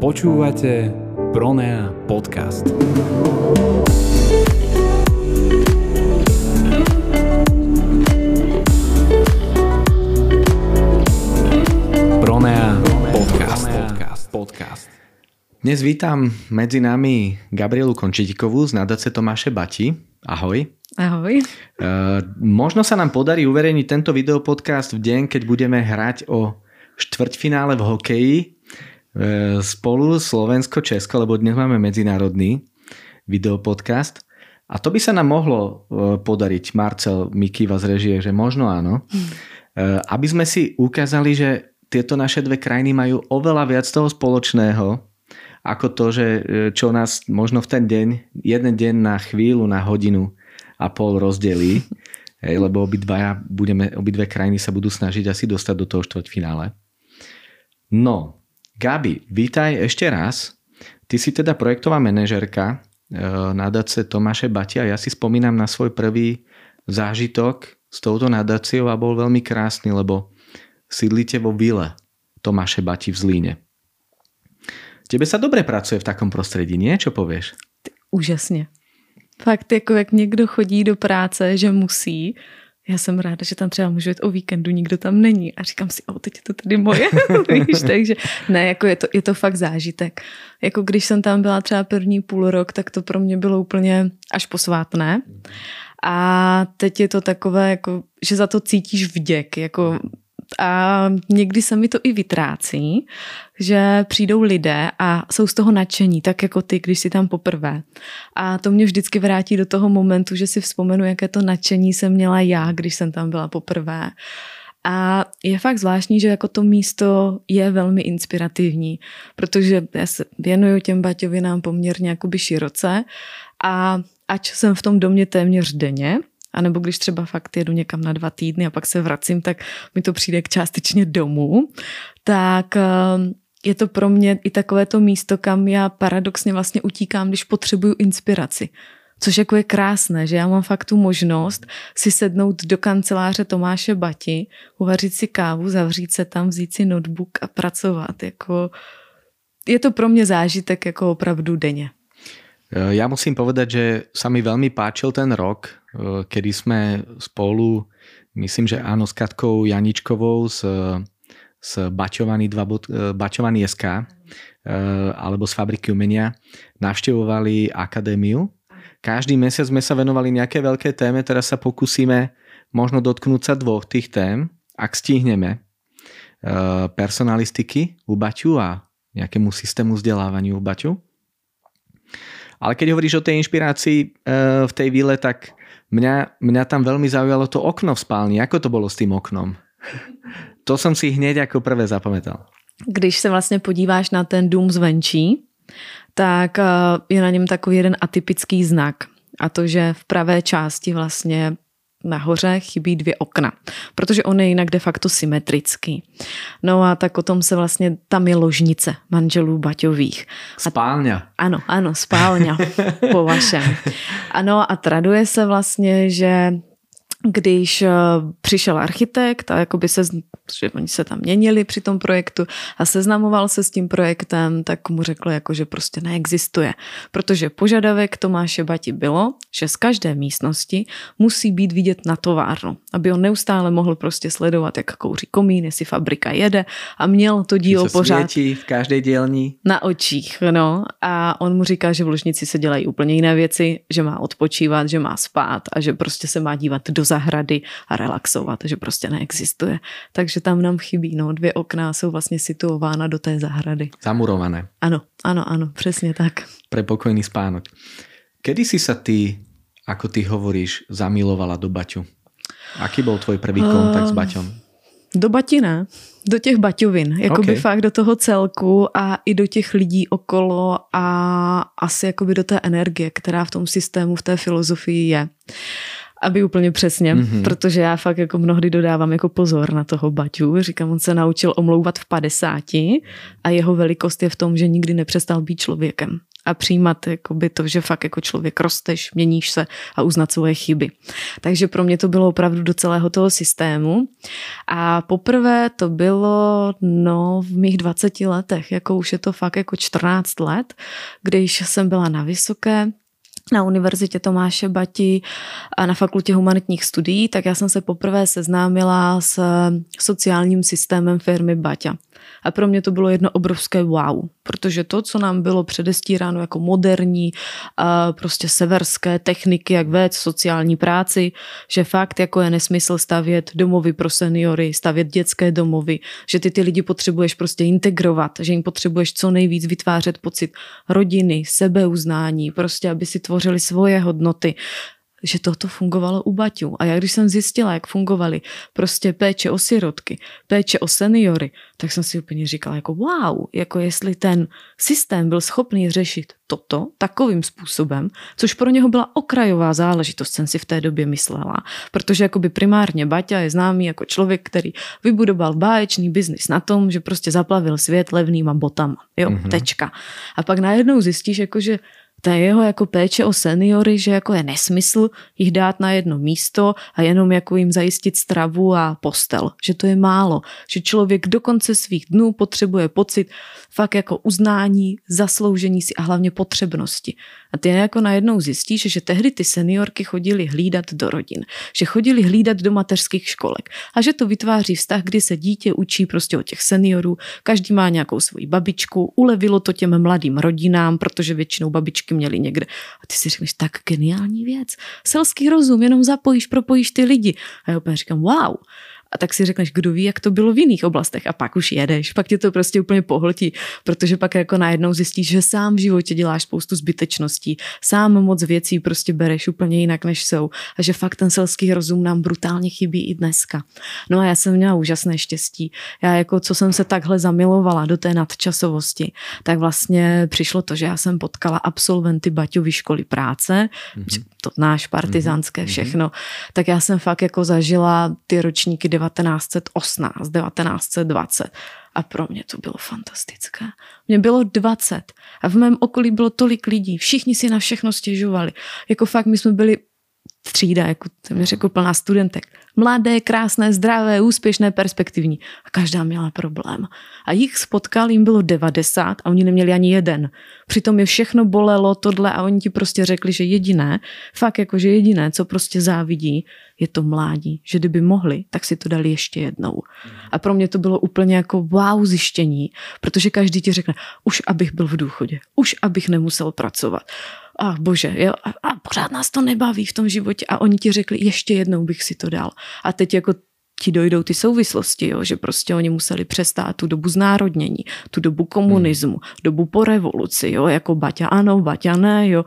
Počúvate Pronea podcast. Pronea podcast. podcast. podcast. Dnes vítam medzi nami Gabrielu Končitikovú z nadace Tomáše Bati. Ahoj. Ahoj. Uh, možno sa nám podarí uverejniť tento videopodcast v deň, keď budeme hrať o štvrťfinále v hokeji spolu Slovensko-Česko, lebo dnes máme medzinárodný videopodcast. A to by sa nám mohlo uh, podariť, Marcel Mikýva z režie, že možno áno. Uh, aby sme si ukázali, že tieto naše dve krajiny majú oveľa viac toho spoločného, ako to, že čo nás možno v ten deň, jeden deň na chvíľu, na hodinu a pol rozdelí, hej, lebo obidvaja budeme, obidve krajiny sa budú snažiť asi dostať do toho štvrťfinále. No, Gabi, vítaj ešte raz. Ty si teda projektová manažerka nadace Tomáše Batia. Ja si spomínam na svoj prvý zážitok s touto nadáciou a bol veľmi krásny, lebo sídlite vo vile Tomáše Bati v Zlíne. Tebe sa dobre pracuje v takom prostředí, nie? Čo povieš? Úžasně. Fakt, jako jak někdo chodí do práce, že musí, já jsem ráda, že tam třeba můžu jít o víkendu, nikdo tam není a říkám si, o, teď je to tady moje, víš, takže ne, jako je to, je to fakt zážitek. Jako když jsem tam byla třeba první půl rok, tak to pro mě bylo úplně až posvátné. A teď je to takové, jako, že za to cítíš vděk, jako a někdy se mi to i vytrácí, že přijdou lidé a jsou z toho nadšení, tak jako ty, když jsi tam poprvé. A to mě vždycky vrátí do toho momentu, že si vzpomenu, jaké to nadšení jsem měla já, když jsem tam byla poprvé. A je fakt zvláštní, že jako to místo je velmi inspirativní, protože já se věnuju těm baťovinám poměrně jakoby široce a ač jsem v tom domě téměř denně, a nebo když třeba fakt jedu někam na dva týdny a pak se vracím, tak mi to přijde k částečně domů, tak ehm, je to pro mě i takové to místo, kam já paradoxně vlastně utíkám, když potřebuju inspiraci. Což jako je krásné, že já mám fakt tu možnost si sednout do kanceláře Tomáše Bati, uvařit si kávu, zavřít se tam, vzít si notebook a pracovat. Jako, je to pro mě zážitek jako opravdu denně. Ja musím povedať, že sa mi veľmi páčil ten rok, kedy sme spolu, myslím, že áno, s Katkou Janičkovou z, z Bačovaný, 2, Bačovaný SK alebo z Fabriky umenia navštevovali akadémiu. Každý mesiac sme sa venovali nejaké veľké téme, teraz sa pokúsime možno dotknúť sa dvoch tých tém, ak stihneme personalistiky u Baťu a nejakému systému vzdelávania u Baťu ale keď hovoríš o tej inšpirácii v tej vile, tak mňa, mňa tam veľmi zaujalo to okno v spálni. Ako to bolo s tým oknom? To som si hneď ako prvé zapamätal. Když se vlastně podíváš na ten dům zvenčí, tak e, je na něm takový jeden atypický znak. A to, že v pravé části vlastně nahoře chybí dvě okna, protože on je jinak de facto symetrický. No a tak o tom se vlastně, tam je ložnice manželů Baťových. Spálňa. Ano, ano, spálňa po vašem. Ano a traduje se vlastně, že když eh, přišel architekt a jakoby se, že oni se tam měnili při tom projektu a seznamoval se s tím projektem, tak mu řekl, jako, že prostě neexistuje. Protože požadavek Tomáše Bati bylo, že z každé místnosti musí být vidět na továrnu, aby on neustále mohl prostě sledovat, jak kouří komín, jestli fabrika jede a měl to dílo pořád v každé dělní. na očích. No. A on mu říká, že v ložnici se dělají úplně jiné věci, že má odpočívat, že má spát a že prostě se má dívat do zahrady a relaxovat, že prostě neexistuje. Takže tam nám chybí, no, dvě okna jsou vlastně situována do té zahrady. Zamurované. Ano, ano, ano, přesně tak. Pre pokojný spánok. Kedy si sa ty, ako ty hovoríš, zamilovala do Baťu? Aký bol tvoj prvý kontakt s Baťom? Do Batina, do těch baťovin, jakoby Ok. fakt do toho celku a i do těch lidí okolo a asi jakoby do té energie, která v tom systému, v té filozofii je. Aby úplně přesně, Mhm. mm-hmm. protože já fakt jako mnohdy dodávám jako pozor na toho Baťu. Říkám, on se naučil omlouvat v 50 a jeho velikost je v tom, že nikdy nepřestal být člověkem a přijímat jakoby to, že fakt jako člověk rosteš, měníš se a uznat svoje chyby. Takže pro mě to bylo opravdu do celého toho systému. A poprvé to bylo no, v mých 20 letech, jako už je to fakt jako 14 let, když jsem byla na Vysoké, na Univerzitě Tomáše Bati a na Fakultě humanitních studií, tak já jsem se poprvé seznámila s sociálním systémem firmy Baťa. A pro mě to bylo jedno obrovské wow, protože to, co nám bylo předestíráno jako moderní, prostě severské techniky, jak vést sociální práci, že fakt jako je nesmysl stavět domovy pro seniory, stavět dětské domovy, že ty ty lidi potřebuješ prostě integrovat, že jim potřebuješ co nejvíc vytvářet pocit rodiny, sebeuznání, prostě aby si tvořili svoje hodnoty že toto fungovalo u Baťů. A já když jsem zjistila, jak fungovaly prostě péče o sirotky, péče o seniory, tak jsem si úplně říkala jako wow, jako jestli ten systém byl schopný řešit toto takovým způsobem, což pro něho byla okrajová záležitost, jsem si v té době myslela, protože jakoby primárně Baťa je známý jako člověk, který vybudoval báječný biznis na tom, že prostě zaplavil svět levnýma botama, jo, mm-hmm. tečka. A pak najednou zjistíš, jako, že ta jeho jako péče o seniory, že jako je nesmysl jich dát na jedno místo a jenom jako jim zajistit stravu a postel. Že to je málo. Že člověk do konce svých dnů potřebuje pocit fakt jako uznání, zasloužení si a hlavně potřebnosti. A ty jako najednou zjistíš, že tehdy ty seniorky chodili hlídat do rodin, že chodili hlídat do mateřských školek a že to vytváří vztah, kdy se dítě učí prostě o těch seniorů, každý má nějakou svoji babičku, ulevilo to těm mladým rodinám, protože většinou babičky měly někde. A ty si řekneš, tak geniální věc. Selský rozum, jenom zapojíš, propojíš ty lidi. A já úplně říkám, wow. A tak si řekneš, kdo ví, jak to bylo v jiných oblastech a pak už jedeš, pak tě to prostě úplně pohltí, protože pak jako najednou zjistíš, že sám v životě děláš spoustu zbytečností, sám moc věcí prostě bereš úplně jinak, než jsou a že fakt ten selský rozum nám brutálně chybí i dneska. No a já jsem měla úžasné štěstí. Já jako, co jsem se takhle zamilovala do té nadčasovosti, tak vlastně přišlo to, že já jsem potkala absolventy Baťovy školy práce, mm-hmm. to náš partizánské všechno, tak já jsem fakt jako zažila ty ročníky 1918, 1920 a pro mě to bylo fantastické. Mně bylo 20 a v mém okolí bylo tolik lidí, všichni si na všechno stěžovali. Jako fakt my jsme byli třída, jako jsem řekl, plná studentek. Mladé, krásné, zdravé, úspěšné, perspektivní. A každá měla problém. A jich spotkal, jim bylo 90 a oni neměli ani jeden. Přitom je všechno bolelo tohle a oni ti prostě řekli, že jediné, fakt jako, že jediné, co prostě závidí, je to mládí. Že kdyby mohli, tak si to dali ještě jednou. A pro mě to bylo úplně jako wow zjištění, protože každý ti řekne, už abych byl v důchodě, už abych nemusel pracovat ach bože, jo, a, a pořád nás to nebaví v tom životě a oni ti řekli, ještě jednou bych si to dal. A teď jako ti dojdou ty souvislosti, jo, že prostě oni museli přestát tu dobu znárodnění, tu dobu komunismu, hmm. dobu po revoluci, jo, jako Baťa ano, Baťa ne, jo.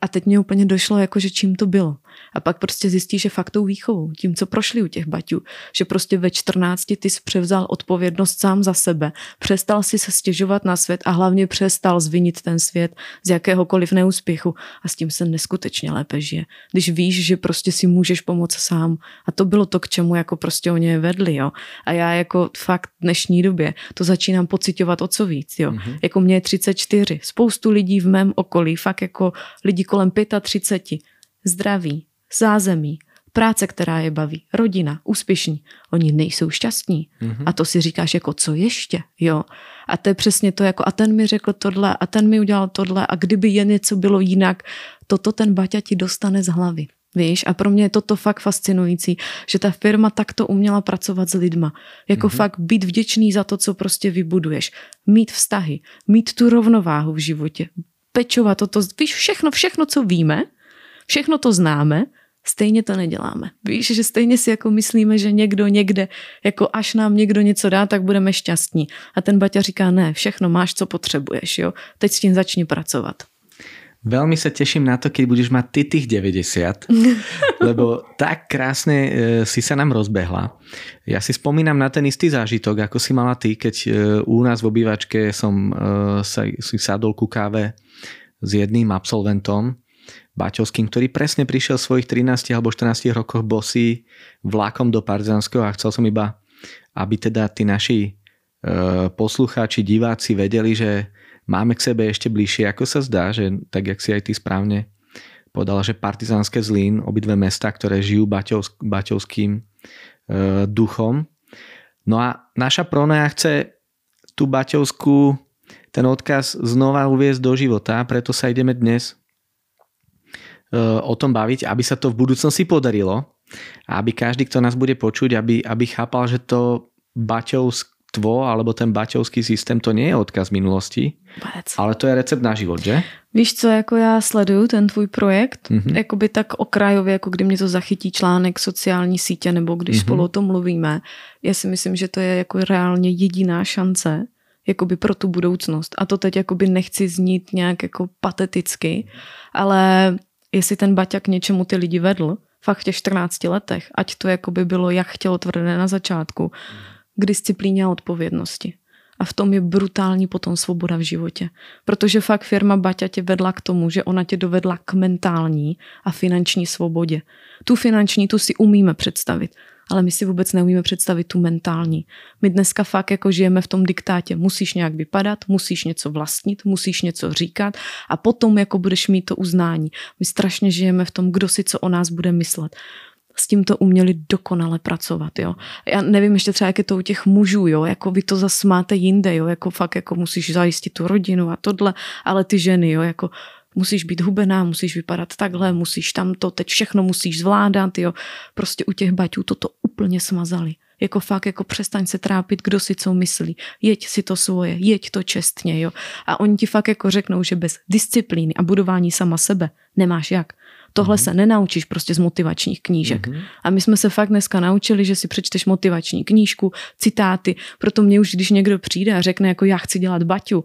A teď mě úplně došlo, jako, že čím to bylo. A pak prostě zjistí, že fakt tou výchovou, tím, co prošli u těch baťů, že prostě ve 14 ty jsi převzal odpovědnost sám za sebe, přestal si se stěžovat na svět a hlavně přestal zvinit ten svět z jakéhokoliv neúspěchu a s tím se neskutečně lépe žije. Když víš, že prostě si můžeš pomoct sám a to bylo to, k čemu jako prostě oni je vedli, jo. A já jako fakt v dnešní době to začínám pocitovat o co víc, jo. Mm-hmm. Jako mě je 34, spoustu lidí v mém okolí, fakt jako lidi kolem 35, zdraví, zázemí, práce, která je baví, rodina, úspěšní, oni nejsou šťastní. Mm-hmm. A to si říkáš jako, co ještě, jo. A to je přesně to, jako a ten mi řekl tohle, a ten mi udělal tohle, a kdyby jen něco bylo jinak, toto ten Baťa ti dostane z hlavy. Víš, a pro mě je toto fakt fascinující, že ta firma takto uměla pracovat s lidma. Jako mm-hmm. fakt být vděčný za to, co prostě vybuduješ. Mít vztahy, mít tu rovnováhu v životě, pečovat toto, víš, všechno, všechno, co víme, všechno to známe, stejně to neděláme. Víš, že stejně si jako myslíme, že někdo někde, jako až nám někdo něco dá, tak budeme šťastní. A ten Baťa říká, ne, všechno máš, co potřebuješ, jo. Teď s tím začni pracovat. Veľmi sa teším na to, keď budeš mať ty tých 90, lebo tak krásne e, si sa nám rozbehla. Ja si spomínam na ten istý zážitok, ako si mala ty, keď e, u nás v obývačke som e, sa, si sadol ku káve s jedným absolventom Baťovským, ktorý presne prišiel v svojich 13 alebo 14 rokoch bosý vlakom do Partizanského a chcel som iba, aby teda tí naši poslucháči, diváci vedeli, že máme k sebe ešte bližšie, ako sa zdá, že tak, jak si aj ty správne povedala, že Partizánske Zlín, obidve mesta, ktoré žijú baťovsk, baťovským e, duchom. No a naša pronaja chce tú baťovskú ten odkaz znova uviezť do života, preto sa ideme dnes e, o tom baviť, aby sa to v budúcnosti podarilo a aby každý, kto nás bude počuť, aby, aby chápal, že to baťovstvo alebo ten baťovský systém to nie je odkaz minulosti, Vůbec. ale to je recept na život, že? Víš co, jako já sleduju ten tvůj projekt, Mhm. mm-hmm. jakoby tak okrajově, jako kdy mě to zachytí článek sociální sítě, nebo když Mhm. mm-hmm. spolu o tom mluvíme. Já si myslím, že to je jako reálně jediná šance, jakoby pro tu budoucnost. A to teď jakoby nechci znít nějak jako pateticky, ale jestli ten Baťa k něčemu ty lidi vedl, fakt v těch 14 letech, ať to jakoby bylo jak chtělo tvrdé na začátku, k disciplíně a odpovědnosti. A v tom je brutální potom svoboda v životě. Protože fakt firma Baťa tě vedla k tomu, že ona tě dovedla k mentální a finanční svobodě. Tu finanční, tu si umíme představit, ale my si vůbec neumíme představit tu mentální. My dneska fakt jako žijeme v tom diktátě. Musíš nějak vypadat, musíš něco vlastnit, musíš něco říkat a potom jako budeš mít to uznání. My strašně žijeme v tom, kdo si co o nás bude myslet s tímto uměli dokonale pracovat, jo. Já nevím ještě třeba, jak je to u těch mužů, jo, jako vy to zase máte jinde, jo, jako fakt jako musíš zajistit tu rodinu a tohle, ale ty ženy, jo, jako musíš být hubená, musíš vypadat takhle, musíš tamto, teď všechno musíš zvládat, jo. Prostě u těch baťů toto úplně smazali. Jako fakt, jako přestaň se trápit, kdo si co myslí. Jeď si to svoje, jeď to čestně, jo. A oni ti fakt jako řeknou, že bez disciplíny a budování sama sebe nemáš jak. Tohle mm-hmm. se nenaučíš prostě z motivačních knížek. Mm-hmm. A my jsme se fakt dneska naučili, že si přečteš motivační knížku, citáty, proto mě už, když někdo přijde a řekne, jako já chci dělat baťu,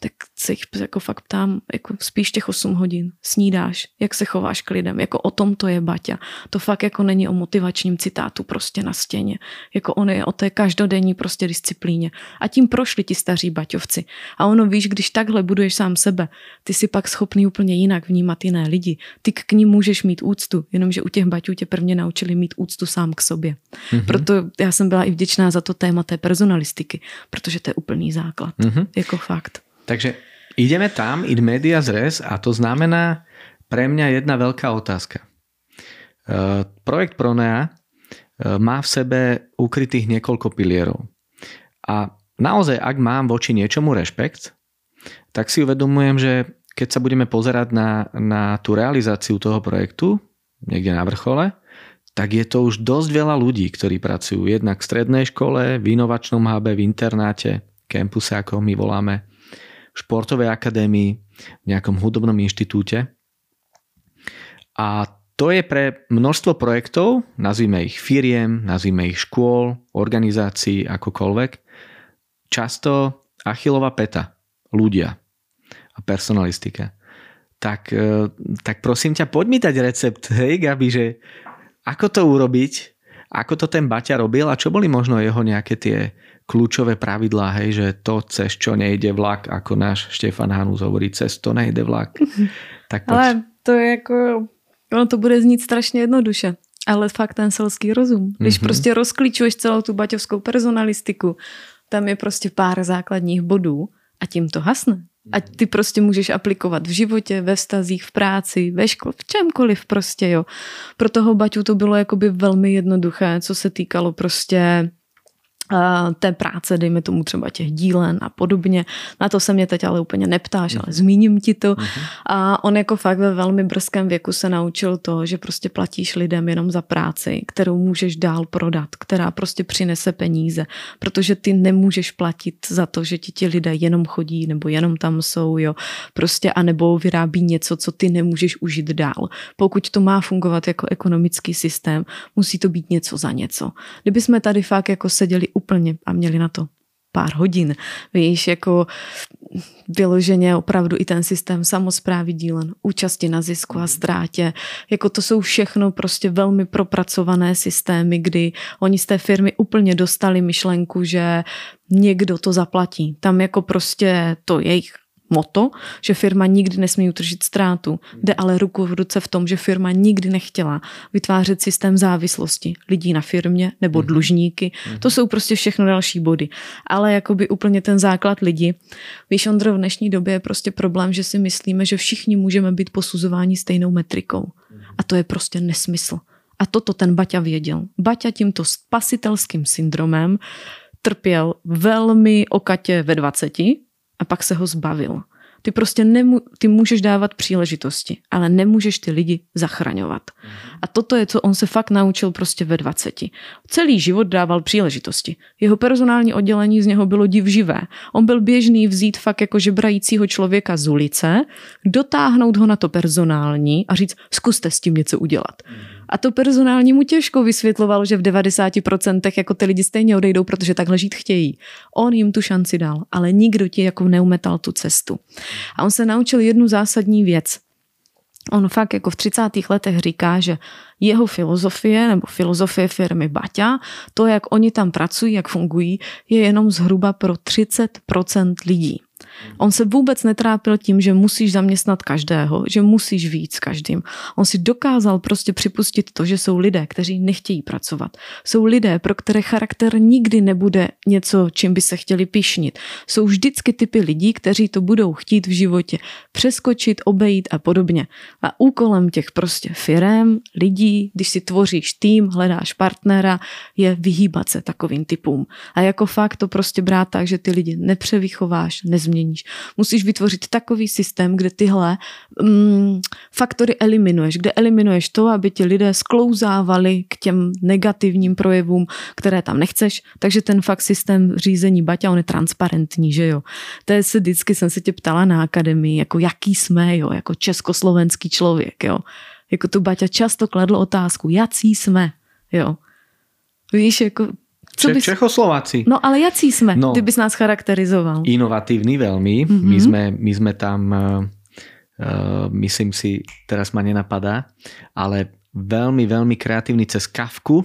tak se jich jako fakt ptám, jako spíš těch 8 hodin, snídáš, jak se chováš k lidem, jako o tom to je Baťa. To fakt jako není o motivačním citátu prostě na stěně, jako on je o té každodenní prostě disciplíně. A tím prošli ti staří Baťovci. A ono víš, když takhle buduješ sám sebe, ty si pak schopný úplně jinak vnímat jiné lidi. Ty k ním můžeš mít úctu, jenomže u těch Baťů tě prvně naučili mít úctu sám k sobě. Mm-hmm. Proto já jsem byla i vděčná za to téma té personalistiky, protože to je úplný základ. Mm-hmm. Jako fakt. Takže ideme tam, id media zres a to znamená pre mňa jedna veľká otázka. Uh, projekt Pronea uh, má v sebe ukrytých niekoľko pilierov. A naozaj, ak mám voči niečomu rešpekt, tak si uvedomujem, že keď sa budeme pozerať na, na tú realizáciu toho projektu, niekde na vrchole, tak je to už dosť veľa ľudí, ktorí pracujú jednak v strednej škole, v inovačnom hube, v internáte, campuse, ako my voláme, športovej akadémii, v nejakom hudobnom inštitúte. A to je pre množstvo projektov, nazvime ich firiem, nazvime ich škôl, organizácií, akokoľvek, často achilová peta, ľudia a personalistika. Tak, tak prosím ťa, poď mi dať recept, hej Gabi, že ako to urobiť, ako to ten Baťa robil a čo boli možno jeho nejaké tie kľúčové pravidlá, hej, že to, cez čo nejde vlak, ako náš Štefan Hanus hovorí, cez to nejde vlak. Tak poď. Ale to je jako, ono to bude znít strašně jednoduše, ale fakt ten selský rozum. Když mm-hmm. prostě rozklíčuješ celou tu baťovskou personalistiku, tam je prostě pár základních bodů a tím to hasne. A ty prostě můžeš aplikovat v životě, ve vztazích, v práci, ve škole, v čemkoliv prostě, jo. Pro toho Baťu to bylo jakoby velmi jednoduché, co se týkalo prostě té práce, dejme tomu třeba těch dílen a podobně. Na to se mě teď ale úplně neptáš, ale zmíním ti to. Uh-huh. A on jako fakt ve velmi brzkém věku se naučil to, že prostě platíš lidem jenom za práci, kterou můžeš dál prodat, která prostě přinese peníze, protože ty nemůžeš platit za to, že ti ti lidé jenom chodí nebo jenom tam jsou, jo, prostě a nebo vyrábí něco, co ty nemůžeš užít dál. Pokud to má fungovat jako ekonomický systém, musí to být něco za něco. Kdyby jsme tady fakt jako seděli úplně a měli na to pár hodin. Víš, jako vyloženě opravdu i ten systém samozprávy dílen, účasti na zisku a ztrátě. Jako to jsou všechno prostě velmi propracované systémy, kdy oni z té firmy úplně dostali myšlenku, že někdo to zaplatí. Tam jako prostě to jejich moto, že firma nikdy nesmí utržit ztrátu. Jde ale ruku v ruce v tom, že firma nikdy nechtěla vytvářet systém závislosti lidí na firmě nebo Mhm. dlužníky. To jsou prostě všechno další body. Ale jakoby úplně ten základ lidi. Víš, Ondro, v dnešní době je prostě problém, že si myslíme, že všichni můžeme být posuzováni stejnou metrikou. A to je prostě nesmysl. A toto ten Baťa věděl. Baťa tímto spasitelským syndromem trpěl velmi okatě ve 20 a pak se ho zbavil. Ty prostě nemu, ty můžeš dávat příležitosti, ale nemůžeš ty lidi zachraňovat. A toto je, co on se fakt naučil prostě ve 20. Celý život dával příležitosti. Jeho personální oddělení z něho bylo div živé. On byl běžný vzít fakt jako žebrajícího člověka z ulice, dotáhnout ho na to personální a říct, zkuste s tím něco udělat. A to personální mu těžko vysvětlovalo, že v 90% jako ty lidi stejně odejdou, protože takhle žít chtějí. On jim tu šanci dal, ale nikdo ti jako neumetal tu cestu. A on se naučil jednu zásadní věc. On fakt jako v 30. letech říká, že jeho filozofie nebo filozofie firmy Baťa, to, jak oni tam pracují, jak fungují, je jenom zhruba pro 30% lidí. On se vůbec netrápil tím, že musíš zaměstnat každého, že musíš víc s každým. On si dokázal prostě připustit to, že jsou lidé, kteří nechtějí pracovat. Jsou lidé, pro které charakter nikdy nebude něco, čím by se chtěli pišnit. Jsou vždycky typy lidí, kteří to budou chtít v životě přeskočit, obejít a podobně. A úkolem těch prostě firem, lidí, když si tvoříš tým, hledáš partnera, je vyhýbat se takovým typům. A jako fakt to prostě brát tak, že ty lidi nepřevychováš, nezměníš. Musíš vytvořit takový systém, kde tyhle mm, faktory eliminuješ, kde eliminuješ to, aby ti lidé sklouzávali k těm negativním projevům, které tam nechceš. Takže ten fakt systém řízení Baťa, on je transparentní, že jo. To je se vždycky jsem se tě ptala na akademii, jako jaký jsme, jo, jako československý člověk, jo. Jako tu Baťa často kladl otázku, jací jsme, jo. Víš, jako co bys... Čechoslováci. No ale jací jsme, No. no. ty bys nás charakterizoval? Inovatívny veľmi. Mhm. My, sme, my sme tam, uh, myslím si, teraz ma nenapadá, ale veľmi, veľmi kreatívny cez Kavku uh,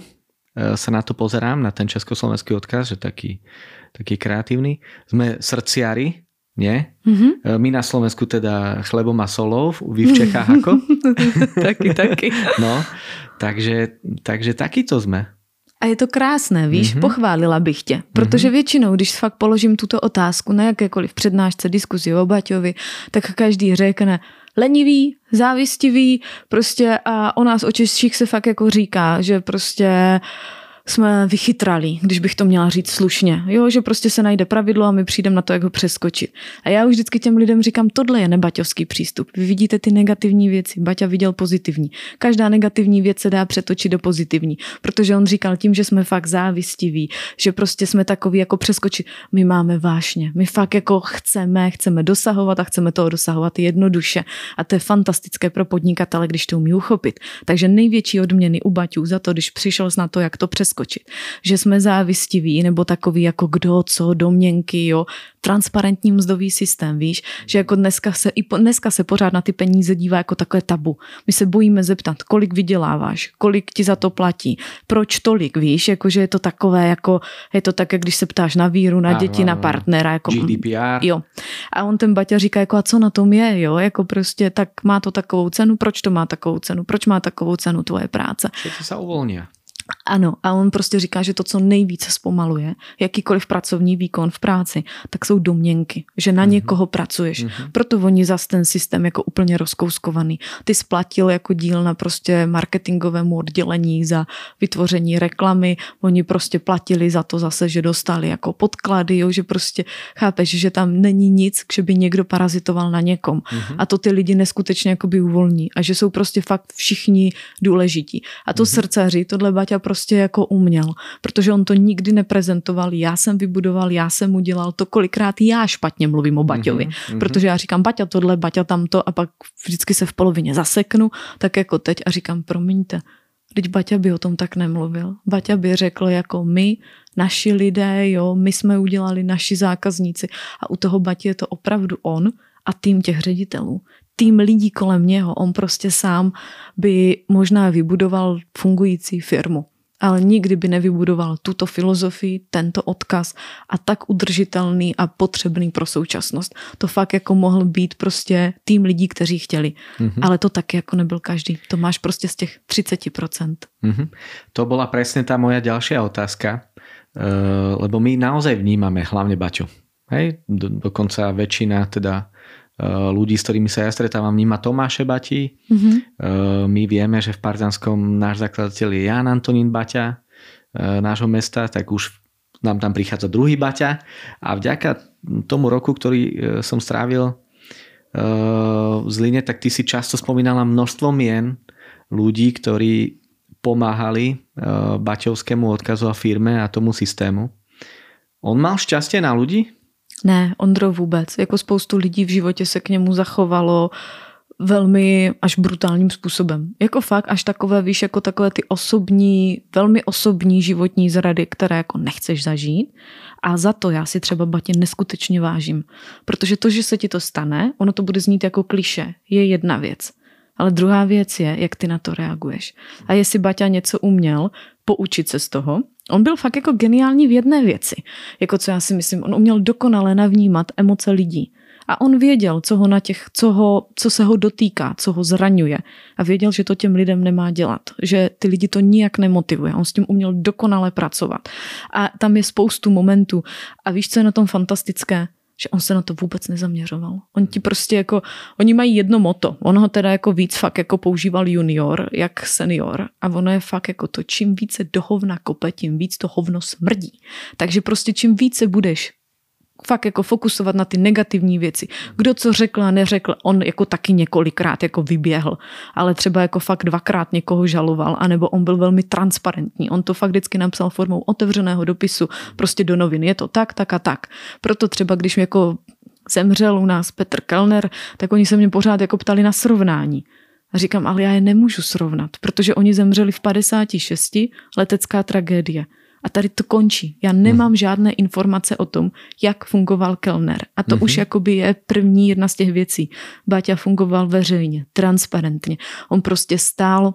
sa na to pozerám, na ten československý odkaz, že taký, taký kreatívny. Sme srdciari, nie? Mhm. Uh, My na Slovensku teda chlebom a solou, vy v Čechách ako? taky, taky. No, takže, takže takýto sme. A je to krásné, víš, Mhm. mm-hmm. pochválila bych tě, protože většinou, když fakt položím tuto otázku na jakékoliv přednášce, diskuzi o Baťovi, tak každý řekne lenivý, závistivý, prostě a o nás o Češích se fakt jako říká, že prostě jsme vychytrali, když bych to měla říct slušně. Jo, že prostě se najde pravidlo a my přijdeme na to, jak ho přeskočit. A já už vždycky těm lidem říkám, tohle je nebaťovský přístup. Vy vidíte ty negativní věci, Baťa viděl pozitivní. Každá negativní věc se dá přetočit do pozitivní, protože on říkal tím, že jsme fakt závistiví, že prostě jsme takový jako přeskočit. My máme vášně, my fakt jako chceme, chceme dosahovat a chceme toho dosahovat jednoduše. A to je fantastické pro podnikatele, když to umí uchopit. Takže největší odměny u Baťů za to, když přišel na to, jak to přeskočit. Že jsme závistiví nebo takový jako kdo, co, domněnky, jo, transparentní mzdový systém, víš, že jako dneska se, i po, dneska se pořád na ty peníze dívá jako takové tabu. My se bojíme zeptat, kolik vyděláváš, kolik ti za to platí, proč tolik, víš, jako že je to takové, jako je to tak, jak když se ptáš na víru, na děti, na partnera, jako GDPR. Jo. A on ten Baťa říká, jako a co na tom je, jo, jako prostě tak má to takovou cenu, proč to má takovou cenu, proč má takovou cenu tvoje práce. Všetci sa uvoľnia. Ano, a on prostě říká, že to, co nejvíce zpomaluje, jakýkoliv pracovní výkon v práci, tak jsou domněnky, že na někoho pracuješ. Proto oni zas ten systém jako úplně rozkouskovaný. Ty splatil jako díl na prostě marketingovému oddělení za vytvoření reklamy, oni prostě platili za to zase, že dostali jako podklady, jo, že prostě chápeš, že tam není nic, že by někdo parazitoval na někom. A to ty lidi neskutečně jakoby uvolní a že jsou prostě fakt všichni důležití. A to srdcaři, tohle Baťa prostě jako uměl, protože on to nikdy neprezentoval, já jsem vybudoval, já jsem udělal to, kolikrát já špatně mluvím o Baťovi, Mhm, protože já říkám Baťa tohle, Baťa tamto a pak vždycky se v polovině zaseknu, tak jako teď a říkám promiňte, Teď Baťa by o tom tak nemluvil. Baťa by řekl jako my, naši lidé, jo, my jsme udělali naši zákazníci a u toho Batě je to opravdu on a tým těch ředitelů. Tým lidí kolem něho. On prostě sám by možná vybudoval fungující firmu. Ale nikdy by nevybudoval tuto filozofii, tento odkaz a tak udržitelný a potřebný pro současnost. To fakt jako mohl být prostě tým lidí, kteří chtěli. Mm-hmm. Ale to taky jako nebyl každý. To máš prostě z těch 30%. Mm-hmm. To byla přesně ta moja další otázka, uh, lebo my naozaj vnímame hlavně Baťu. Hej? Do, dokonca väčšina teda ľudí, s ktorými sa ja stretávam, vníma Tomáše Bati. Mm-hmm. My vieme, že v Partzanskom náš zakladateľ je Jan Antonín Baťa uh, nášho mesta, tak už nám tam prichádza druhý Baťa a vďaka tomu roku, ktorý som strávil v Zline, tak ty si často spomínala množstvo mien ľudí, ktorí pomáhali Baťovskému odkazu a firme a tomu systému. On mal šťastie na ľudí? Ne, Ondro vůbec. Jako spoustu lidí v životě se k němu zachovalo velmi až brutálním způsobem. Jako fakt až takové, víš, jako takové ty osobní, velmi osobní životní zrady, které jako nechceš zažít. A za to já si třeba Batě neskutečně vážím. Protože to, že se ti to stane, ono to bude znít jako kliše, je jedna věc. Ale druhá věc je, jak ty na to reaguješ. A jestli Baťa něco uměl, poučit se z toho. On byl fakt jako geniální v jedné věci. Jako co já si myslím, on uměl dokonale navnímat emoce lidí. A on věděl, co ho na těch, co, ho, co se ho dotýká, co ho zraňuje. A věděl, že to těm lidem nemá dělat. Že ty lidi to nijak nemotivuje. On s tím uměl dokonale pracovat. A tam je spoustu momentů. A víš, co je na tom fantastické? Že on se na to vůbec nezaměřoval. On ti prostě jako, oni mají jedno moto. On ho teda jako víc fakt jako používal junior, jak senior. A ono je fakt jako to, čím více do hovna kope, tím víc to hovno smrdí. Takže prostě čím více budeš fakt jako fokusovat na ty negativní věci. Kdo co řekl a neřekl, on jako taky několikrát jako vyběhl, ale třeba jako fakt dvakrát někoho žaloval, anebo on byl velmi transparentní. On to fakt vždycky napsal formou otevřeného dopisu prostě do novin. Je to tak, tak a tak. Proto třeba, když jako zemřel u nás Petr Kellner, tak oni se mě pořád jako ptali na srovnání. A říkám, ale já je nemůžu srovnat, protože oni zemřeli v 56, letecká tragédie. A tady to končí. Já nemám hmm. žádné informace o tom, jak fungoval Kellner. A to hmm. už jakoby je první jedna z těch věcí. Báťa fungoval veřejně, transparentně. On prostě stál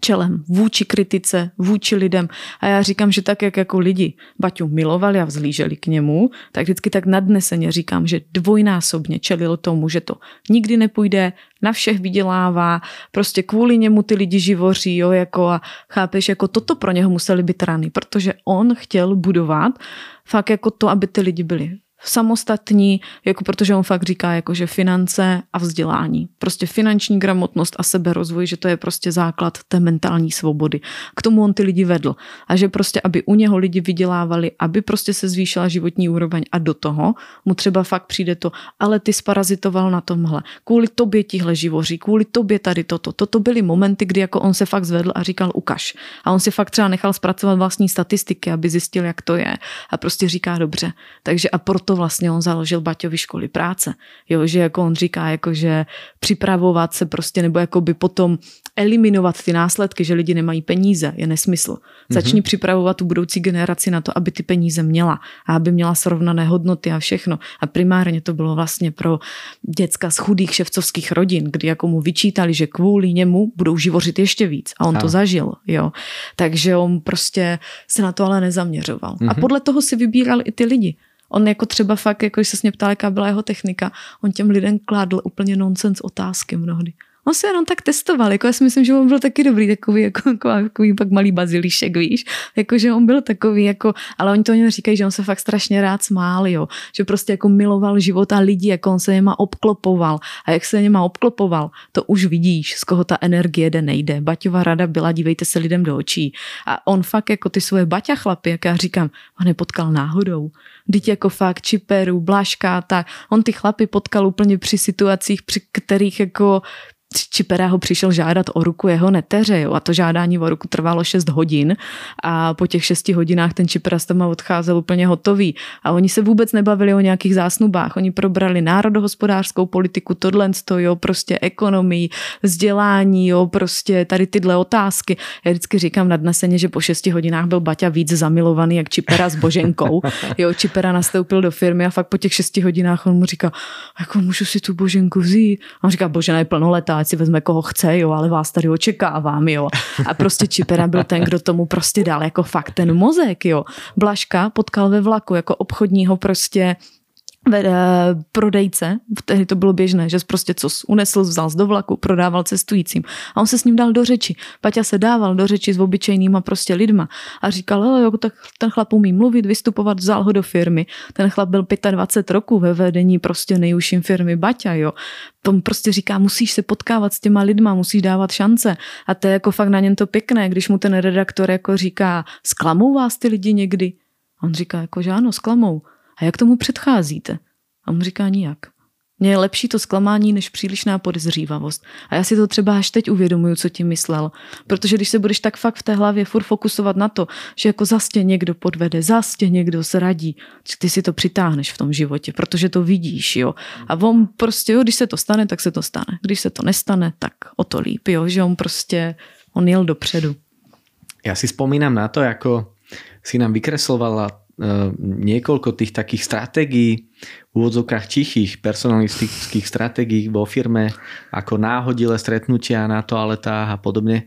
čelem vůči kritice, vůči lidem. A já říkám, že tak, jak jako lidi Baťu milovali a vzlíželi k němu, tak vždycky tak nadneseně říkám, že dvojnásobně čelil tomu, že to nikdy nepůjde, na všech vydělává, prostě kvůli němu ty lidi živoří, jo, jako a chápeš, jako toto pro něho museli být rany, protože on chtěl budovat fakt jako to, aby ty lidi byli samostatní, jako protože on fakt říká, jako že finance a vzdělání. Prostě finanční gramotnost a seberozvoj, že to je prostě základ té mentální svobody. K tomu on ty lidi vedl. A že prostě, aby u něho lidi vydělávali, aby prostě se zvýšila životní úroveň a do toho mu třeba fakt přijde to, ale ty sparazitoval na tomhle. Kvůli tobě tihle živoří, kvůli tobě tady toto. Toto byly momenty, kdy jako on se fakt zvedl a říkal ukaž. A on si fakt třeba nechal zpracovat vlastní statistiky, aby zjistil, jak to je. A prostě říká dobře. Takže a proto proto vlastně on založil Baťovi školy práce. Jo, že jako on říká, jako že připravovat se prostě nebo jako by potom eliminovat ty následky, že lidi nemají peníze, je nesmysl. Začni mm-hmm. připravovat tu budoucí generaci na to, aby ty peníze měla a aby měla srovnané hodnoty a všechno. A primárně to bylo vlastně pro děcka z chudých ševcovských rodin, kdy jako mu vyčítali, že kvůli němu budou živořit ještě víc. A on a. to zažil, jo. Takže on prostě se na to ale nezaměřoval. Mm-hmm. A mhm. podle toho si vybíral i ty lidi. On jako třeba fakt, jako když se mě ptal, jaká byla jeho technika, on těm lidem kládl úplně nonsens otázky mnohdy. On se jenom tak testoval, jako já si myslím, že on byl taky dobrý, takový, jako, takový pak malý bazilišek, víš, jako, že on byl takový, jako, ale oni to něm říkají, že on se fakt strašně rád smál, jo, že prostě jako miloval život a lidi, jako on se něma obklopoval. A jak se něma obklopoval, to už vidíš, z koho ta energie jde, nejde. Baťová rada byla, dívejte se lidem do očí. A on fakt jako ty svoje baťa chlapy, jak já říkám, on je potkal náhodou, Teď jako fakt čiperu, blaška, tak. On ty chlapy potkal úplně při situacích, při kterých jako Čipera ho přišel žádat o ruku jeho neteře jo, a to žádání o ruku trvalo 6 hodin a po těch 6 hodinách ten Čipera s tama odcházel úplně hotový a oni se vůbec nebavili o nějakých zásnubách, oni probrali národohospodářskou politiku, tohle jo, prostě ekonomii, vzdělání, jo, prostě tady tyhle otázky. Já vždycky říkám nadneseně, že po 6 hodinách byl Baťa víc zamilovaný jak Čipera s Boženkou. Jo, Čipera nastoupil do firmy a fakt po těch 6 hodinách on mu říká, jako můžu si tu Boženku vzít? A on říká, Božena je plnoletá, ať si vezme koho chce, jo, ale vás tady očekávám, jo. A prostě Čipera byl ten, kdo tomu prostě dal jako fakt ten mozek, jo. Blaška potkal ve vlaku jako obchodního prostě prodejce, tehdy to bylo běžné, že prostě co unesl, vzal z do vlaku, prodával cestujícím. A on se s ním dal do řeči. Paťa se dával do řeči s obyčejnýma prostě lidma a říkal, jo, tak ten chlap umí mluvit, vystupovat, vzal ho do firmy. Ten chlap byl 25 roků ve vedení prostě nejužším firmy Baťa, jo. Tom prostě říká, musíš se potkávat s těma lidma, musíš dávat šance. A to je jako fakt na něm to pěkné, když mu ten redaktor jako říká, sklamou vás ty lidi někdy? A on říká, jako, že ano, sklamou. A jak tomu předcházíte? A on říká nijak. Mně je lepší to zklamání než přílišná podezřívavost. A já si to třeba až teď uvědomuju, co ti myslel. Protože když se budeš tak fakt v té hlavě furt fokusovat na to, že jako zastě někdo podvede, zastě někdo zradí, ty si to přitáhneš v tom životě, protože to vidíš, jo. A on prostě, jo, když se to stane, tak se to stane. Když se to nestane, tak o to líp, jo, že on prostě, on jel dopředu. Já si vzpomínám na to, jako si nám vykreslovala niekoľko tých takých stratégií v úvodzovkách tichých personalistických stratégií vo firme, ako náhodilé stretnutia na toaletách a podobne. E,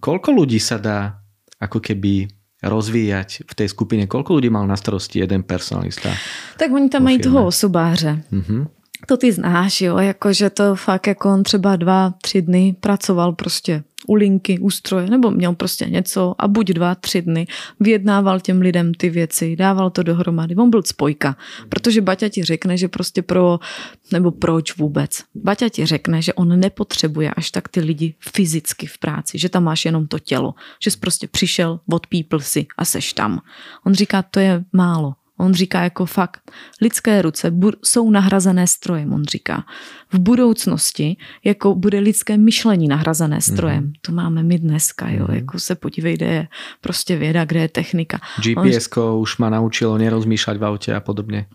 koľko ľudí sa dá ako keby rozvíjať v tej skupine? Koľko ľudí mal na starosti jeden personalista? Tak oni tam mají toho osobáře. Mm-hmm. To ty znáš, jo, jakože to fakt jako on třeba dva, tři dny pracoval prostě u linky, u stroje, nebo měl prostě něco a buď dva, tři dny vyjednával těm lidem ty věci, dával to dohromady. On byl spojka, protože Baťa ti řekne, že prostě pro, nebo proč vůbec. Baťa ti řekne, že on nepotřebuje až tak ty lidi fyzicky v práci, že tam máš jenom to tělo, že jsi prostě přišel, odpípl si a seš tam. On říká, to je málo. On říká jako fakt, lidské ruce jsou nahrazené strojem, on říká. V budoucnosti jako bude lidské myšlení nahrazené strojem. Mm-hmm. To máme my dneska, jo, mm-hmm. jako se podívej, kde je prostě věda, kde je technika. gps on... už ma naučilo nerozmýšľať v autě a podobně.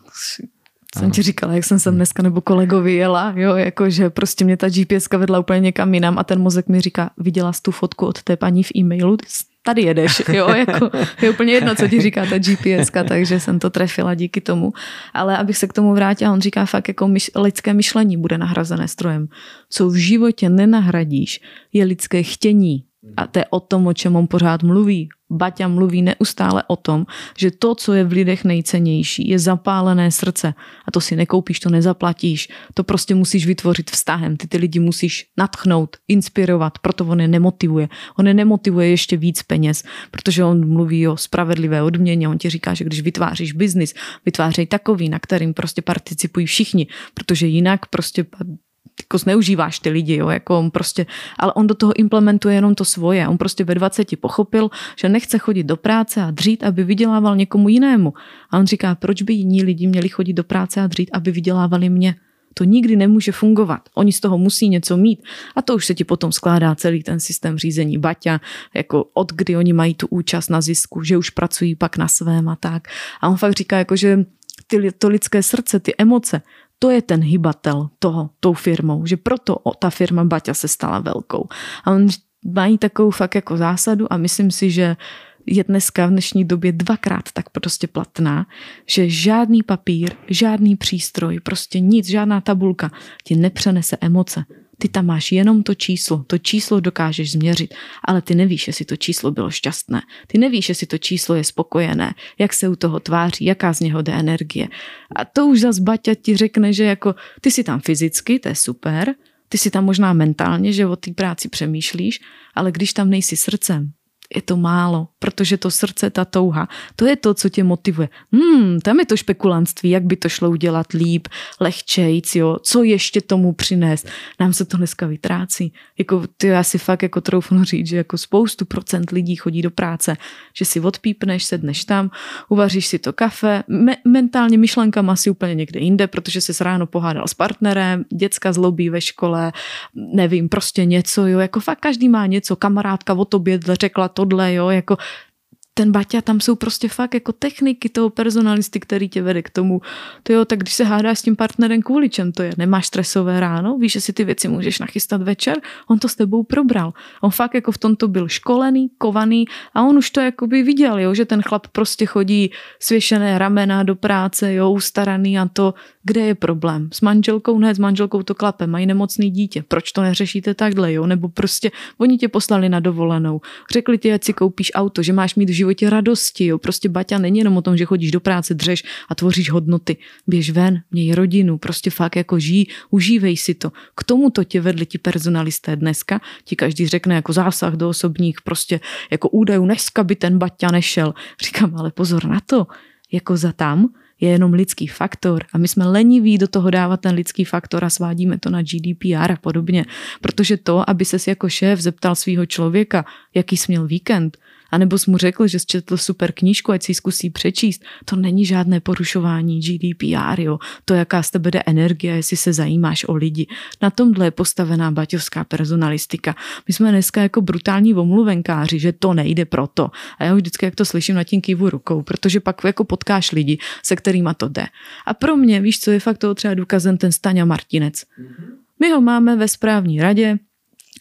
Jsem ti říkala, jak jsem sem dneska nebo kolegovi jela, jo, jakože prostě mě ta GPS vedla úplně někam jinam a ten mozek mi říká, viděla jsi tu fotku od té paní v e-mailu, tady jedeš, jo, jako je úplně jedno, co ti říká ta GPS, takže jsem to trefila díky tomu. Ale abych se k tomu vrátila, on říká fakt jako myš, lidské myšlení bude nahrazené strojem. Co v životě nenahradíš, je lidské chtění. A to je o tom, o čem on pořád mluví. Baťa mluví neustále o tom, že to, co je v lidech nejcennější, je zapálené srdce. A to si nekoupíš, to nezaplatíš. To prostě musíš vytvořit vztahem. Ty ty lidi musíš natchnout, inspirovat, proto on je nemotivuje. On je nemotivuje ještě víc peněz, protože on mluví o spravedlivé odměně. On ti říká, že když vytváříš biznis, vytvářej takový, na kterým prostě participují všichni, protože jinak prostě jako zneužíváš ty lidi, jo, jako on prostě, ale on do toho implementuje jenom to svoje. On prostě ve 20 pochopil, že nechce chodit do práce a dřít, aby vydělával někomu jinému. A on říká, proč by jiní lidi měli chodit do práce a dřít, aby vydělávali mě. To nikdy nemůže fungovat. Oni z toho musí něco mít. A to už se ti potom skládá celý ten systém řízení Baťa, jako od kdy oni mají tu účast na zisku, že už pracují pak na svém a tak. A on fakt říká, jako, že ty, to lidské srdce, ty emoce, to je ten hybatel toho, tou firmou, že proto ta firma Baťa se stala velkou. A on mají takovou fakt jako zásadu a myslím si, že je dneska v dnešní době dvakrát tak prostě platná, že žádný papír, žádný přístroj, prostě nic, žádná tabulka ti nepřenese emoce. Ty tam máš jenom to číslo, to číslo dokážeš změřit, ale ty nevíš, jestli to číslo bylo šťastné. Ty nevíš, jestli to číslo je spokojené, jak se u toho tváří, jaká z něho jde energie. A to už zas Baťa ti řekne, že jako ty si tam fyzicky, to je super, ty si tam možná mentálně, že o té práci přemýšlíš, ale když tam nejsi srdcem, je to málo, protože to srdce, ta touha, to je to, co tě motivuje. Hmm, tam je to špekulantství, jak by to šlo udělat líp, lehčejc, jo, co ještě tomu přinést. Nám se to dneska vytrácí. Jako, ty já si fakt jako troufnu říct, že jako spoustu procent lidí chodí do práce, že si odpípneš, sedneš tam, uvaříš si to kafe, me- mentálně myšlenkama si úplně někde jinde, protože se ráno pohádal s partnerem, děcka zlobí ve škole, nevím, prostě něco, jo, jako fakt každý má něco, kamarádka o tobě řekla tohle, jo, jako ten Baťa, tam jsou prostě fakt jako techniky toho personalisty, který tě vede k tomu. To jo, tak když se hádáš s tím partnerem kvůli čem to je, nemáš stresové ráno, víš, že si ty věci můžeš nachystat večer, on to s tebou probral. On fakt jako v tomto byl školený, kovaný a on už to jako by viděl, jo, že ten chlap prostě chodí svěšené ramena do práce, jo, ustaraný a to, kde je problém? S manželkou? Ne, s manželkou to klape, mají nemocný dítě. Proč to neřešíte takhle, jo? Nebo prostě oni tě poslali na dovolenou. Řekli ti, ať si koupíš auto, že máš mít v životě radosti, jo? Prostě Baťa není jenom o tom, že chodíš do práce, dřeš a tvoříš hodnoty. Běž ven, měj rodinu, prostě fakt jako žij, užívej si to. K tomu to tě vedli ti personalisté dneska. Ti každý řekne jako zásah do osobních prostě jako údajů, dneska by ten Baťa nešel. Říkám, ale pozor na to, jako za tam, je jenom lidský faktor a my jsme leniví do toho dávat ten lidský faktor a svádíme to na GDPR a podobně. Protože to, aby ses jako šéf zeptal svého člověka, jaký jsi měl víkend, a nebo jsi mu řekl, že jsi četl super knížku, ať si ji zkusí přečíst. To není žádné porušování GDPR, jo. To, jaká z tebe jde energie, jestli se zajímáš o lidi. Na tomhle je postavená baťovská personalistika. My jsme dneska jako brutální omluvenkáři, že to nejde proto. A já už vždycky, jak to slyším, na tím kývu rukou, protože pak jako potkáš lidi, se kterými to jde. A pro mě, víš, co je fakt toho třeba důkazem ten Staňa Martinec. My ho máme ve správní radě,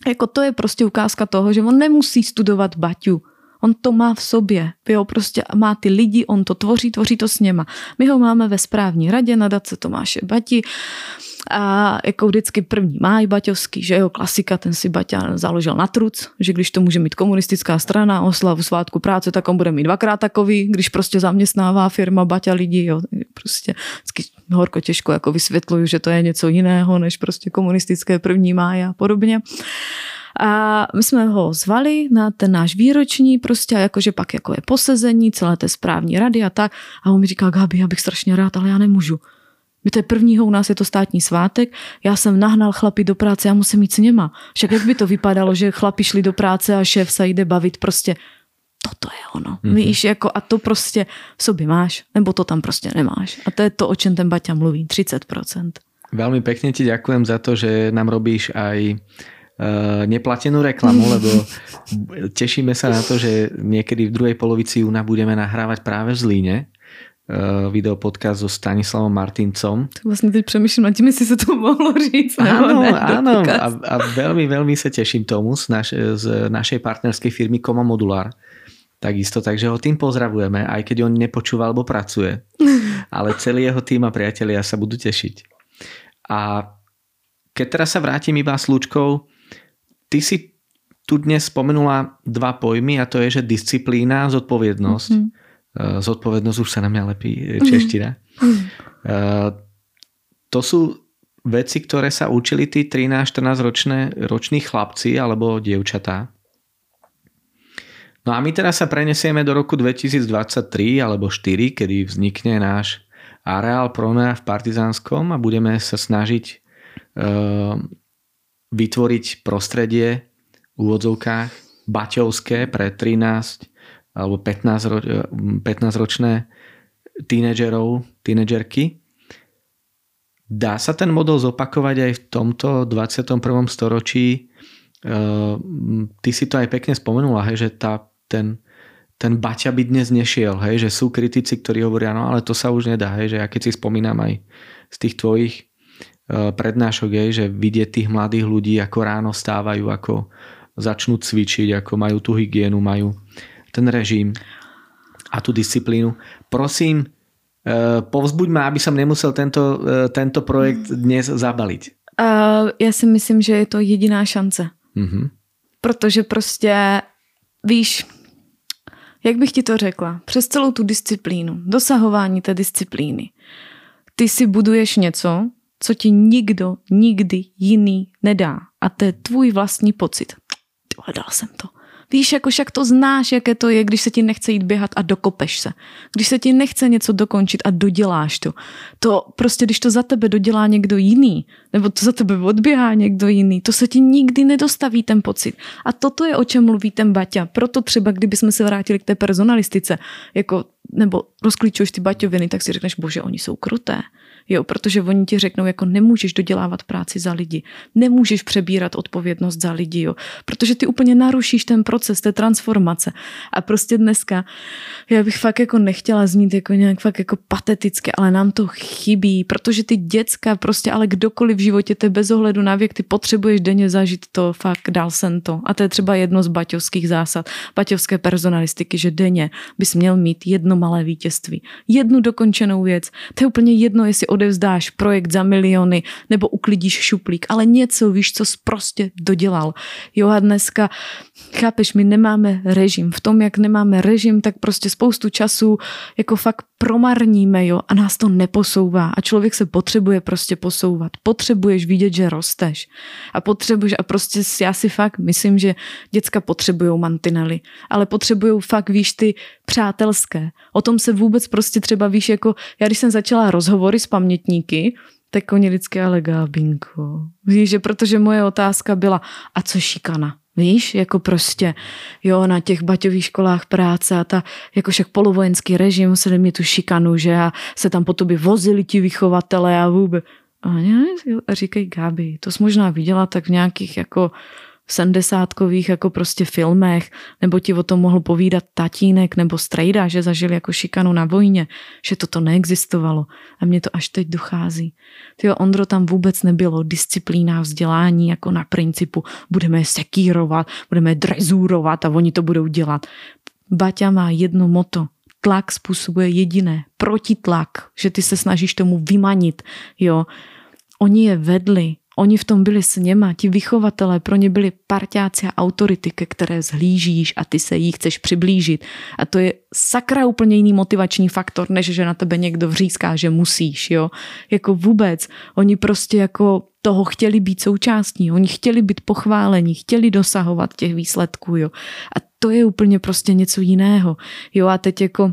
jako to je prostě ukázka toho, že on nemusí studovat Baťu On to má v sobě. Jo, prostě má ty lidi, on to tvoří, tvoří to s něma. My ho máme ve správní radě nadace Tomáše Bati a jako vždycky první máj Baťovský, že jo, klasika, ten si Baťa založil na truc, že když to může mít komunistická strana, oslavu svátku práce, tak on bude mít dvakrát takový, když prostě zaměstnává firma Baťa lidi, jo, prostě vždycky horko těžko jako vysvětluju, že to je něco jiného, než prostě komunistické první máje a podobně. A my jsme ho zvali na ten náš výroční prostě, jakože pak jako je posezení, celé té správní rady a tak. A on mi říká, Gabi, já bych strašně rád, ale já nemůžu. My to je prvního, u nás je to státní svátek, já jsem nahnal chlapy do práce, já musím jít s něma. Však jak by to vypadalo, že chlapi šli do práce a šéf se jde bavit, prostě toto je ono. Mm-hmm. Víš, jako a to prostě v sobě máš, nebo to tam prostě nemáš. A to je to, o čem ten Baťa mluví, 30%. Veľmi pekne ti ďakujem za to, že nám robíš aj neplatenú reklamu, lebo tešíme sa na to, že niekedy v druhej polovici júna budeme nahrávať práve v Zlíne eh, videopodcast so Stanislavom Martincom. Tak vlastne teď přemýšlím nad tím, jestli sa to mohlo říct. Áno, ne, áno. A, a veľmi, veľmi sa teším tomu z, naš, z našej partnerskej firmy Koma Modular. Takisto, takže ho tým pozdravujeme, aj keď on nepočúva alebo pracuje. Ale celý jeho tým a priatelia sa budú tešiť. A keď teraz sa vrátim iba s Lúčkou, Ty si tu dnes spomenula dva pojmy a to je, že disciplína a zodpovednosť. Mm-hmm. Zodpovednosť už sa na mňa lepí eh, čeština. Mm-hmm. To sú veci, ktoré sa učili tí 13-14 ročné, roční chlapci alebo dievčatá. No a my teraz sa prenesieme do roku 2023 alebo 4, kedy vznikne náš areál Pronea v Partizánskom a budeme sa snažiť uh, vytvoriť prostredie v úvodzovkách baťovské pre 13 alebo 15, ro, 15 ročné tínedžerov, tínedžerky. Dá sa ten model zopakovať aj v tomto 21. storočí? Ehm, ty si to aj pekne spomenula, hej, že tá, ten, ten Baťa by dnes nešiel, hej, že sú kritici, ktorí hovoria, no ale to sa už nedá, hej, že ja keď si spomínam aj z tých tvojich prednášok je, že vidieť tých mladých ľudí, ako ráno stávajú, ako začnú cvičiť, ako majú tú hygienu, majú ten režim a tú disciplínu. Prosím, eh, povzbuď ma, aby som nemusel tento, eh, tento projekt dnes zabaliť. Uh, já si myslím, že je to jediná šance. Mm-hmm. Protože prostě, víš, jak bych ti to řekla, přes celou tu disciplínu, dosahování té disciplíny, ty si buduješ něco, co ti nikdo nikdy jiný nedá. A to je tvůj vlastní pocit. Dal jsem to. Víš, jako však to znáš, jaké to je, když se ti nechce jít běhat a dokopeš se. Když se ti nechce něco dokončit a doděláš to. To prostě, když to za tebe dodělá někdo jiný, nebo to za tebe odběhá někdo jiný, to se ti nikdy nedostaví ten pocit. A toto je, o čem mluví ten Baťa. Proto třeba, kdyby jsme se vrátili k té personalistice, jako, nebo rozklíčuješ ty Baťoviny, tak si řekneš, bože, oni jsou kruté Jo, protože oni ti řeknou, jako nemůžeš dodělávat práci za lidi, nemůžeš přebírat odpovědnost za lidi, jo, protože ty úplně narušíš ten proces té transformace. A prostě dneska, já bych fakt jako nechtěla znít jako nějak fakt jako pateticky, ale nám to chybí, protože ty děcka prostě, ale kdokoliv v životě, to bez ohledu na věk, ty potřebuješ denně zažít to, fakt dal jsem to. A to je třeba jedno z baťovských zásad, baťovské personalistiky, že denně bys měl mít jedno malé vítězství, jednu dokončenou věc. To je úplně jedno, jestli odevzdáš projekt za miliony nebo uklidíš šuplík, ale něco víš, co jsi prostě dodělal. Jo a dneska, chápeš, my nemáme režim. V tom, jak nemáme režim, tak prostě spoustu času jako fakt promarníme, jo, a nás to neposouvá. A člověk se potřebuje prostě posouvat. Potřebuješ vidět, že rosteš. A potřebuješ, a prostě já si fakt myslím, že děcka potřebují mantinely, ale potřebují fakt, víš, ty přátelské. O tom se vůbec prostě třeba víš, jako já když jsem začala rozhovory s pamětníky, tak oni vždycky, ale Gábinko, víš, že protože moje otázka byla, a co šikana? Víš, jako prostě, jo, na těch baťových školách práce a ta, jako však polovojenský režim, museli mít tu šikanu, že a se tam po tobě vozili ti vychovatele a vůbec. A, a říkají, Gáby, to jsi možná viděla tak v nějakých jako sedmdesátkových jako prostě filmech, nebo ti o tom mohl povídat tatínek nebo strejda, že zažili jako šikanu na vojně, že toto neexistovalo. A mně to až teď dochází. Tyjo, Ondro, tam vůbec nebylo disciplína vzdělání jako na principu budeme sekírovat, budeme drezurovat a oni to budou dělat. Baťa má jedno moto. Tlak způsobuje jediné. Protitlak, že ty se snažíš tomu vymanit. Jo. Oni je vedli Oni v tom byli s něma, ti vychovatelé pro ně byli parťáci a autority, ke které zhlížíš a ty se jí chceš přiblížit. A to je sakra úplně jiný motivační faktor, než že na tebe někdo vříská, že musíš, jo. Jako vůbec. Oni prostě jako toho chtěli být součástí, oni chtěli být pochváleni, chtěli dosahovat těch výsledků, jo. A to je úplně prostě něco jiného, jo. A teď jako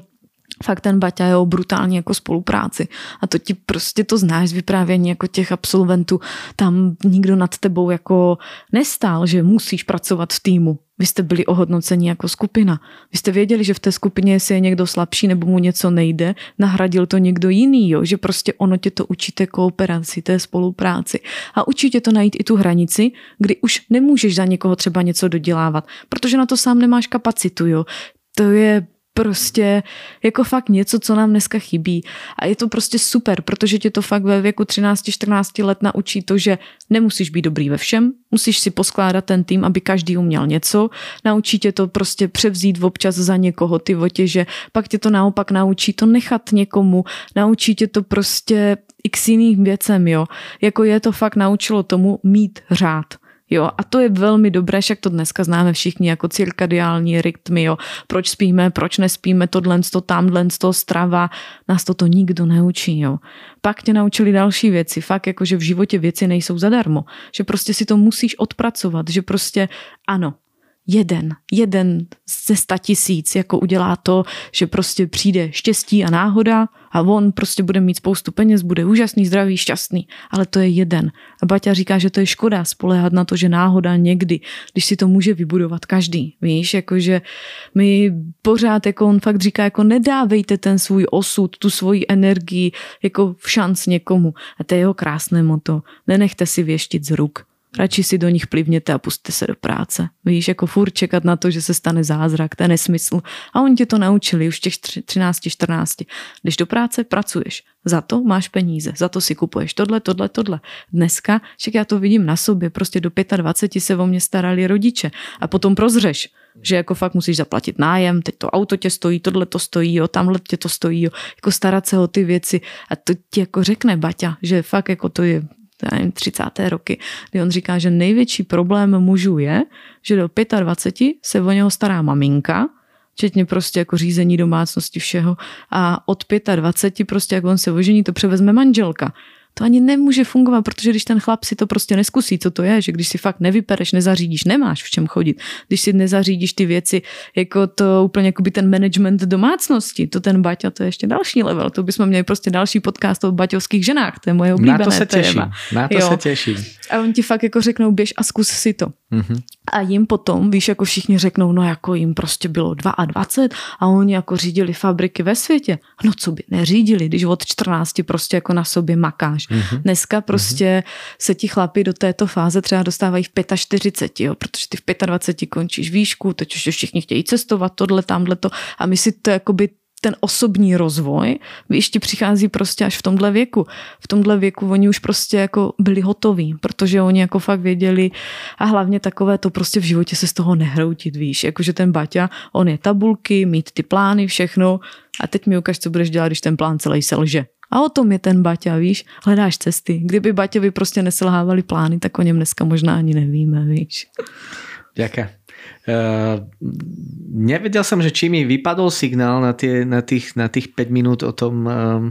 fakt ten Baťa je o brutální jako spolupráci. A to ti prostě to znáš z vyprávění jako těch absolventů. Tam nikdo nad tebou jako nestál, že musíš pracovat v týmu. Vy jste byli ohodnoceni jako skupina. Vy jste věděli, že v té skupině, jestli je někdo slabší nebo mu něco nejde, nahradil to někdo jiný, jo? že prostě ono tě to učí té kooperaci, té spolupráci. A učí tě to najít i tu hranici, kdy už nemůžeš za někoho třeba něco dodělávat, protože na to sám nemáš kapacitu. Jo? To je prostě jako fakt něco, co nám dneska chybí. A je to prostě super, protože tě to fakt ve věku 13-14 let naučí to, že nemusíš být dobrý ve všem, musíš si poskládat ten tým, aby každý uměl něco. Naučí tě to prostě převzít občas za někoho ty že pak tě to naopak naučí to nechat někomu, naučí tě to prostě x jiných věcem, jo. Jako je to fakt naučilo tomu mít řád. Jo, a to je velmi dobré, však to dneska známe všichni jako cirkadiální rytmy, jo. Proč spíme, proč nespíme, tohle, to tamhle, to strava, nás toto nikdo neučí, jo. Pak tě naučili další věci, fakt jako, že v životě věci nejsou zadarmo, že prostě si to musíš odpracovat, že prostě ano, jeden, jeden ze sta tisíc jako udělá to, že prostě přijde štěstí a náhoda a on prostě bude mít spoustu peněz, bude úžasný, zdravý, šťastný, ale to je jeden. A Baťa říká, že to je škoda spolehat na to, že náhoda někdy, když si to může vybudovat každý, víš, jakože my pořád, jako on fakt říká, jako nedávejte ten svůj osud, tu svoji energii jako v šanc někomu. A to je jeho krásné moto. Nenechte si věštit z ruk radši si do nich plivněte a puste se do práce. Víš, jako furt čekat na to, že se stane zázrak, to je nesmysl. A oni tě to naučili už těch 13, 14. Když do práce pracuješ, za to máš peníze, za to si kupuješ tohle, tohle, tohle. Dneska, však já to vidím na sobě, prostě do 25 se o mě starali rodiče a potom prozřeš, že jako fakt musíš zaplatit nájem, teď to auto tě stojí, tohle to stojí, jo, tamhle tě to stojí, jo, jako starat se o ty věci a to ti jako řekne Baťa, že fakt jako to je nevím, 30. roky, kdy on říká, že největší problém mužů je, že do 25 se o něho stará maminka, včetně prostě jako řízení domácnosti všeho a od 25 prostě jak on se ožení, to převezme manželka to ani nemůže fungovat, protože když ten chlap si to prostě neskusí, co to je, že když si fakt nevypereš, nezařídíš, nemáš v čem chodit, když si nezařídíš ty věci, jako to úplně jako by ten management domácnosti, to ten Baťa, to je ještě další level, to bychom měli prostě další podcast o baťovských ženách, to je moje oblíbené Na to se téma. těším, na to jo. se těším. A oni ti fakt jako řeknou, běž a zkus si to. Mhm. A jim potom, víš, jako všichni řeknou, no jako jim prostě bylo 22 a oni jako řídili fabriky ve světě. No co by neřídili, když od 14 prostě jako na sobě makáš. Mhm. Dneska prostě se ti chlapi do této fáze třeba dostávají v 45, jo, protože ty v 25 končíš výšku, teď už všichni chtějí cestovat, tohle, tamhle to a my si to jakoby ten osobní rozvoj, ti přichází prostě až v tomhle věku. V tomhle věku oni už prostě jako byli hotoví, protože oni jako fakt věděli a hlavně takové to prostě v životě se z toho nehroutit, víš, jakože ten Baťa, on je tabulky, mít ty plány, všechno a teď mi ukaž, co budeš dělat, když ten plán celý selže. A o tom je ten Baťa, víš, hledáš cesty. Kdyby Baťovi prostě neselhávali plány, tak o něm dneska možná ani nevíme, víš. Ďakujem. Uh, nevedel som, že či mi vypadol signál na, tie, na, tých, na tých 5 minút o tom um,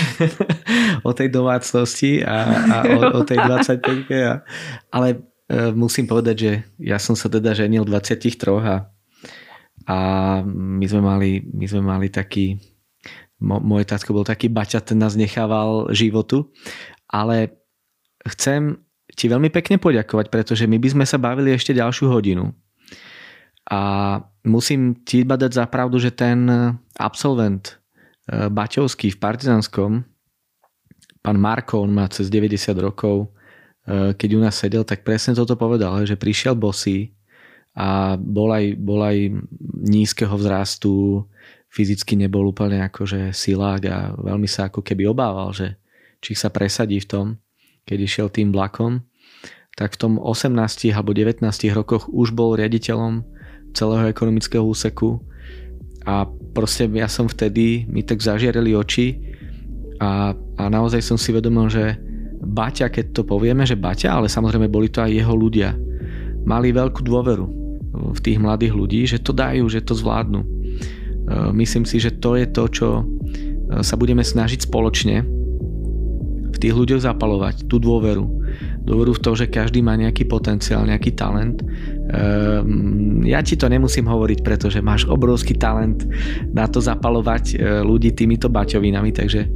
o tej domácnosti a, a o, o tej 25 a, ale uh, musím povedať, že ja som sa teda ženil v 23 a, a my sme mali, my sme mali taký mo, môj tatko bol taký baťa, ten nás nechával životu, ale chcem ti veľmi pekne poďakovať, pretože my by sme sa bavili ešte ďalšiu hodinu. A musím ti iba dať za pravdu, že ten absolvent e, Baťovský v Partizanskom, pán Marko, on má cez 90 rokov, e, keď u nás sedel, tak presne toto povedal, že prišiel bosý a bol aj, bol aj nízkeho vzrastu, fyzicky nebol úplne akože silák a veľmi sa ako keby obával, že či sa presadí v tom, keď išiel tým vlakom, tak v tom 18 alebo 19 rokoch už bol riaditeľom celého ekonomického úseku a proste ja som vtedy, mi tak zažiarili oči a, a naozaj som si vedomil, že Baťa, keď to povieme, že Baťa, ale samozrejme boli to aj jeho ľudia, mali veľkú dôveru v tých mladých ľudí, že to dajú, že to zvládnu. E, myslím si, že to je to, čo e, sa budeme snažiť spoločne v tých ľuďoch zapalovať, tú dôveru. Dôveru v to, že každý má nejaký potenciál, nejaký talent. Ehm, ja ti to nemusím hovoriť, pretože máš obrovský talent na to zapalovať ľudí týmito baťovinami, takže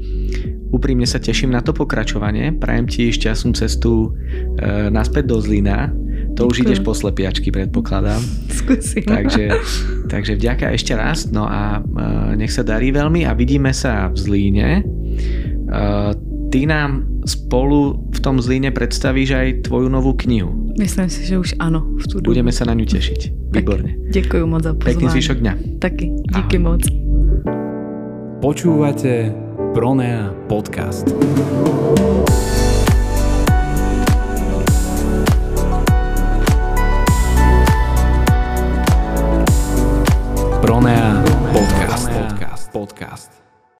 úprimne sa teším na to pokračovanie. Prajem ti šťastnú cestu naspäť do Zlína. To už ideš po slepiačky, predpokladám. Zkusím. Takže, takže vďaka ešte raz, no a e, nech sa darí veľmi a vidíme sa v Zlíne. Ty nám spolu v tom Zlíne predstavíš aj tvoju novú knihu. Myslím si, že už ano. V tu dobu. Budeme sa na ňu tešiť. Výborne. Děkuji moc za pozvání. Pekný zvyšok dňa. Taky. Díky Ahoj. moc. Počúvate Pronea podcast. Pronea podcast. podcast. podcast.